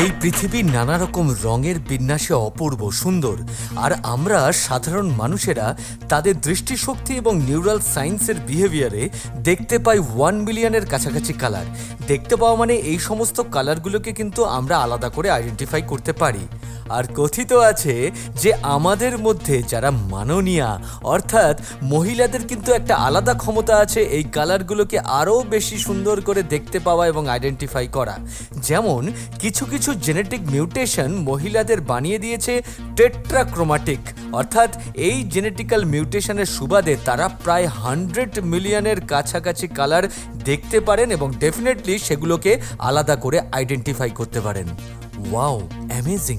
এই পৃথিবীর নানা রকম রঙের বিন্যাসে অপূর্ব সুন্দর, আর আমরা সাধারণ মানুষেরা তাদের দৃষ্টিশক্তি এবং নিউরাল সায়েন্সের বিহেভিয়ারে দেখতে পাই ওয়ান মিলিয়নের কাছাকাছি কালার দেখতে পাওয়া মানে এই সমস্ত কালারগুলোকে কিন্তু আমরা আলাদা করে আইডেন্টিফাই করতে পারি। আর কথিত আছে যে আমাদের মধ্যে যারা মাননীয়া, অর্থাৎ মহিলাদের কিন্তু একটা আলাদা ক্ষমতা আছে এই কালারগুলোকে আরও বেশি সুন্দর করে দেখতে পাওয়া এবং আইডেন্টিফাই করা। যেমন, কিছু কিছু জেনেটিক মিউটেশন মহিলাদের বানিয়ে দিয়েছে টেট্রাক্রোমাটিক অর্থাৎ এই জেনেটিক্যাল মিউটেশনের সুবাদে তারা প্রায় হান্ড্রেড মিলিয়নের কাছাকাছি কালার দেখতে পারেন এবং ডেফিনেটলি সেগুলোকে আলাদা করে আইডেন্টিফাই করতে পারেন। Wow amazing